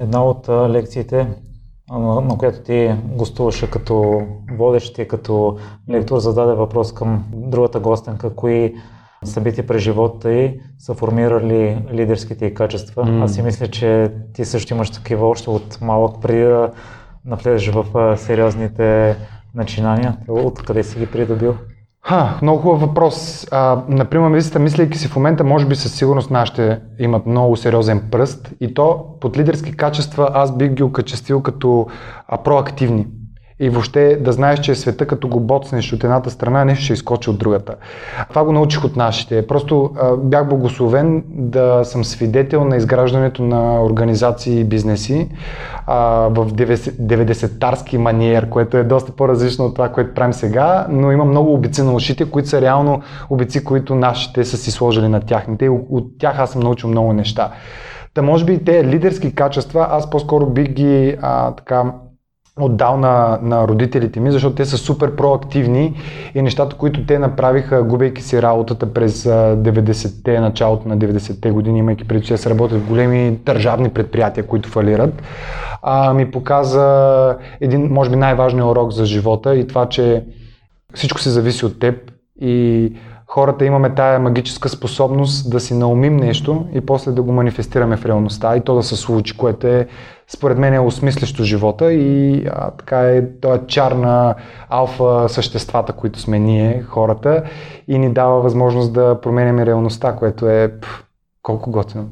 Една от лекциите, на която ти гостуваше като водещ и като лектор, зададе въпрос към другата гостенка, кои събития през живота и са формирали лидерските и качества. Mm. Аз си мисля, че ти също имаш такива още от малък преди да навлезеш в сериозните начинания. Откъде си ги придобил? Ха, много хубав въпрос. А, например, мисля, мисляйки си в момента, може би със сигурност нашите имат много сериозен пръст и то под лидерски качества аз бих ги окачествил като а, проактивни и въобще да знаеш, че света като го боцнеш от едната страна, нещо ще изкочи от другата. Това го научих от нашите. Просто а, бях благословен да съм свидетел на изграждането на организации и бизнеси а, в 90-тарски маниер, което е доста по-различно от това, което правим сега, но има много обици на ушите, които са реално обици, които нашите са си сложили на тяхните от тях аз съм научил много неща. Та може би те лидерски качества, аз по-скоро бих ги а, така отдал на, на родителите ми, защото те са супер проактивни и нещата, които те направиха, губейки си работата през 90-те, началото на 90-те години, имайки преди, че се работят в големи държавни предприятия, които фалират, а, ми показа един, може би, най-важният урок за живота и това, че всичко се зависи от теб и хората имаме тая магическа способност да си наумим нещо и после да го манифестираме в реалността и то да се случи, което е според мен е осмислящо живота и а, така е, то е чар на алфа съществата, които сме ние, хората и ни дава възможност да променяме реалността, което е пъл, колко готино.